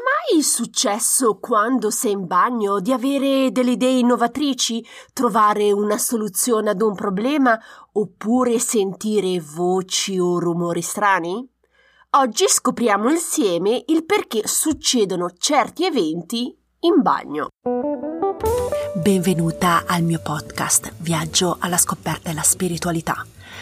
è mai successo quando sei in bagno di avere delle idee innovatrici, trovare una soluzione ad un problema oppure sentire voci o rumori strani? Oggi scopriamo insieme il perché succedono certi eventi in bagno. Benvenuta al mio podcast Viaggio alla scoperta della spiritualità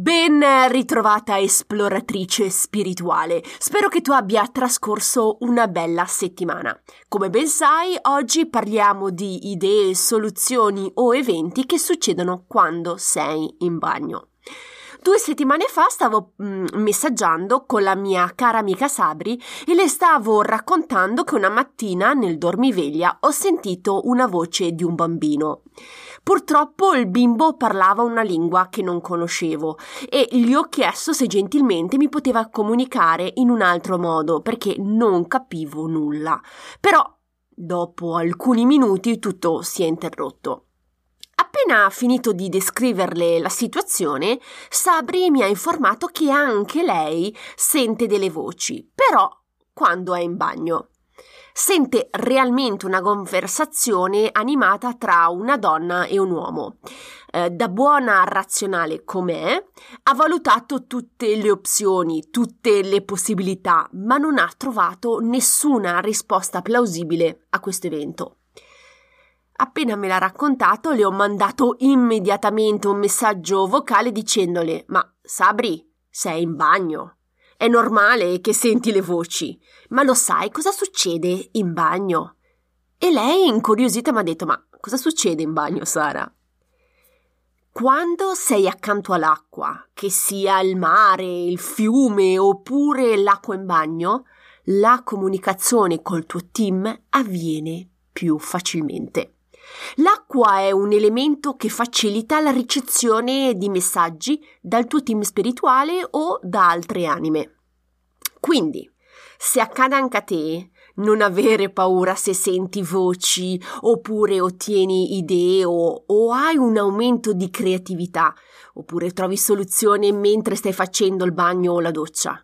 Ben ritrovata esploratrice spirituale. Spero che tu abbia trascorso una bella settimana. Come ben sai, oggi parliamo di idee, soluzioni o eventi che succedono quando sei in bagno. Due settimane fa stavo mm, messaggiando con la mia cara amica Sabri e le stavo raccontando che una mattina nel dormiveglia ho sentito una voce di un bambino. Purtroppo il bimbo parlava una lingua che non conoscevo e gli ho chiesto se gentilmente mi poteva comunicare in un altro modo perché non capivo nulla. Però dopo alcuni minuti tutto si è interrotto. Appena finito di descriverle la situazione, Sabri mi ha informato che anche lei sente delle voci, però quando è in bagno sente realmente una conversazione animata tra una donna e un uomo. Eh, da buona razionale com'è, ha valutato tutte le opzioni, tutte le possibilità, ma non ha trovato nessuna risposta plausibile a questo evento. Appena me l'ha raccontato, le ho mandato immediatamente un messaggio vocale dicendole: Ma Sabri, sei in bagno. È normale che senti le voci, ma lo sai cosa succede in bagno? E lei, incuriosita, mi ha detto: Ma cosa succede in bagno, Sara? Quando sei accanto all'acqua, che sia il mare, il fiume oppure l'acqua in bagno, la comunicazione col tuo team avviene più facilmente. L'acqua è un elemento che facilita la ricezione di messaggi dal tuo team spirituale o da altre anime. Quindi, se accade anche a te, non avere paura se senti voci oppure ottieni idee o, o, hai un aumento di creatività oppure trovi soluzione mentre stai facendo il bagno o la doccia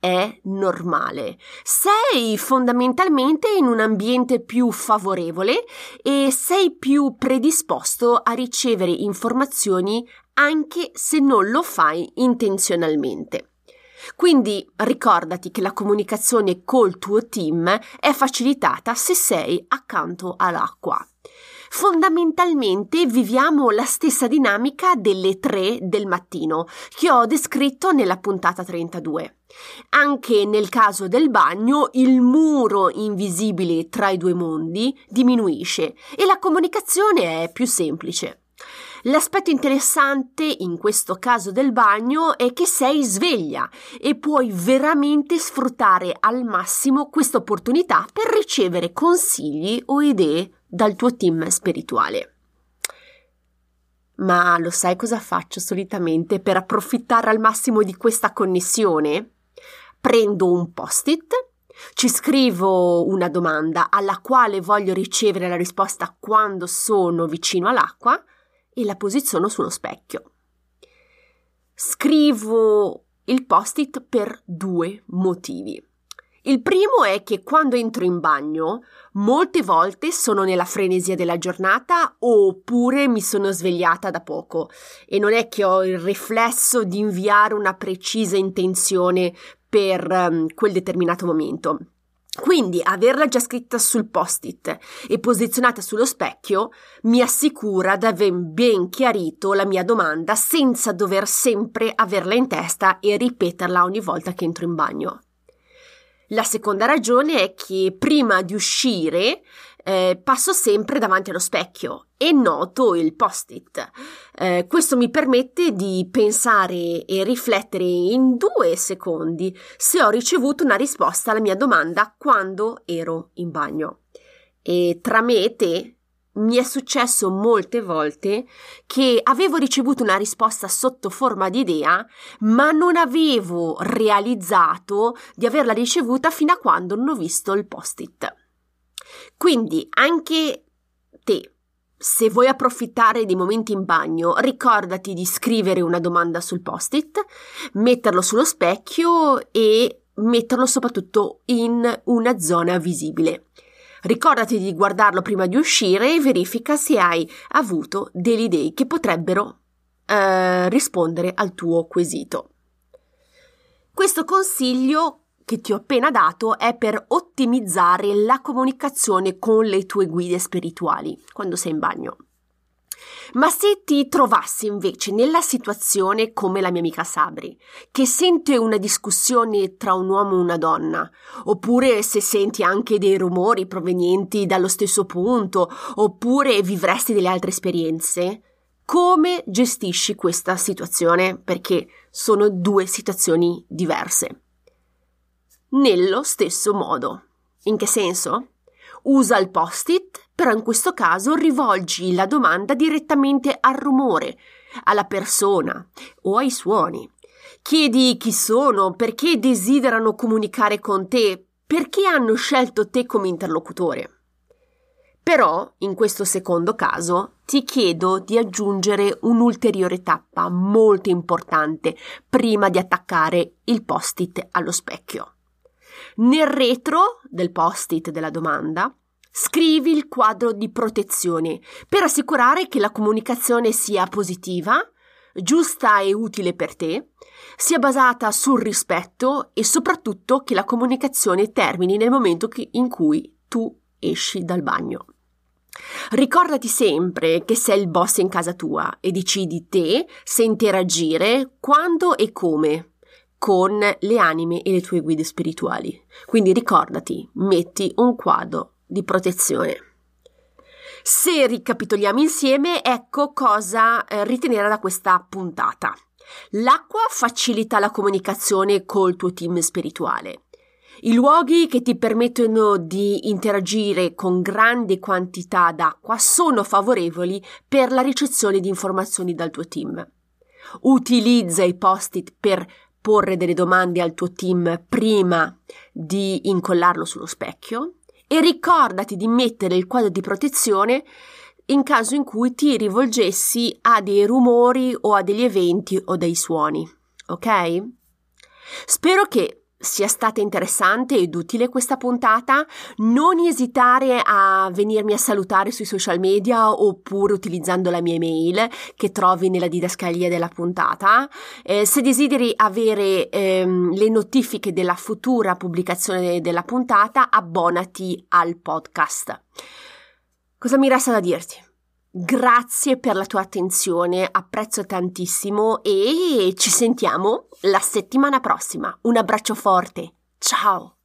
è normale. Sei fondamentalmente in un ambiente più favorevole e sei più predisposto a ricevere informazioni anche se non lo fai intenzionalmente. Quindi ricordati che la comunicazione col tuo team è facilitata se sei accanto all'acqua. Fondamentalmente viviamo la stessa dinamica delle tre del mattino che ho descritto nella puntata 32. Anche nel caso del bagno il muro invisibile tra i due mondi diminuisce e la comunicazione è più semplice. L'aspetto interessante in questo caso del bagno è che sei sveglia e puoi veramente sfruttare al massimo questa opportunità per ricevere consigli o idee dal tuo team spirituale. Ma lo sai cosa faccio solitamente per approfittare al massimo di questa connessione? Prendo un post-it, ci scrivo una domanda alla quale voglio ricevere la risposta quando sono vicino all'acqua e la posiziono sullo specchio. Scrivo il post-it per due motivi. Il primo è che quando entro in bagno, molte volte sono nella frenesia della giornata oppure mi sono svegliata da poco e non è che ho il riflesso di inviare una precisa intenzione per um, quel determinato momento. Quindi averla già scritta sul post-it e posizionata sullo specchio mi assicura di aver ben chiarito la mia domanda senza dover sempre averla in testa e ripeterla ogni volta che entro in bagno. La seconda ragione è che prima di uscire eh, passo sempre davanti allo specchio e noto il post-it. Eh, questo mi permette di pensare e riflettere in due secondi se ho ricevuto una risposta alla mia domanda quando ero in bagno. E tra me e te mi è successo molte volte che avevo ricevuto una risposta sotto forma di idea, ma non avevo realizzato di averla ricevuta fino a quando non ho visto il post-it. Quindi anche te, se vuoi approfittare dei momenti in bagno, ricordati di scrivere una domanda sul post-it, metterlo sullo specchio e metterlo soprattutto in una zona visibile. Ricordati di guardarlo prima di uscire e verifica se hai avuto delle idee che potrebbero eh, rispondere al tuo quesito. Questo consiglio che ti ho appena dato è per ottimizzare la comunicazione con le tue guide spirituali quando sei in bagno. Ma se ti trovassi invece nella situazione come la mia amica Sabri, che sente una discussione tra un uomo e una donna, oppure se senti anche dei rumori provenienti dallo stesso punto, oppure vivresti delle altre esperienze, come gestisci questa situazione? Perché sono due situazioni diverse. Nello stesso modo. In che senso? Usa il post-it però in questo caso rivolgi la domanda direttamente al rumore, alla persona o ai suoni. Chiedi chi sono, perché desiderano comunicare con te, perché hanno scelto te come interlocutore. Però, in questo secondo caso, ti chiedo di aggiungere un'ulteriore tappa molto importante prima di attaccare il post-it allo specchio. Nel retro del post-it della domanda, Scrivi il quadro di protezione per assicurare che la comunicazione sia positiva, giusta e utile per te, sia basata sul rispetto e soprattutto che la comunicazione termini nel momento in cui tu esci dal bagno. Ricordati sempre che sei il boss in casa tua e decidi te se interagire, quando e come con le anime e le tue guide spirituali. Quindi ricordati, metti un quadro di protezione. Se ricapitoliamo insieme, ecco cosa eh, ritenere da questa puntata. L'acqua facilita la comunicazione col tuo team spirituale. I luoghi che ti permettono di interagire con grandi quantità d'acqua sono favorevoli per la ricezione di informazioni dal tuo team. Utilizza i post-it per porre delle domande al tuo team prima di incollarlo sullo specchio e ricordati di mettere il quadro di protezione in caso in cui ti rivolgessi a dei rumori o a degli eventi o dei suoni. Ok? Spero che sia stata interessante ed utile questa puntata, non esitare a venirmi a salutare sui social media oppure utilizzando la mia email che trovi nella didascalia della puntata. Eh, se desideri avere ehm, le notifiche della futura pubblicazione della puntata, abbonati al podcast. Cosa mi resta da dirti? Grazie per la tua attenzione, apprezzo tantissimo e ci sentiamo la settimana prossima. Un abbraccio forte. Ciao!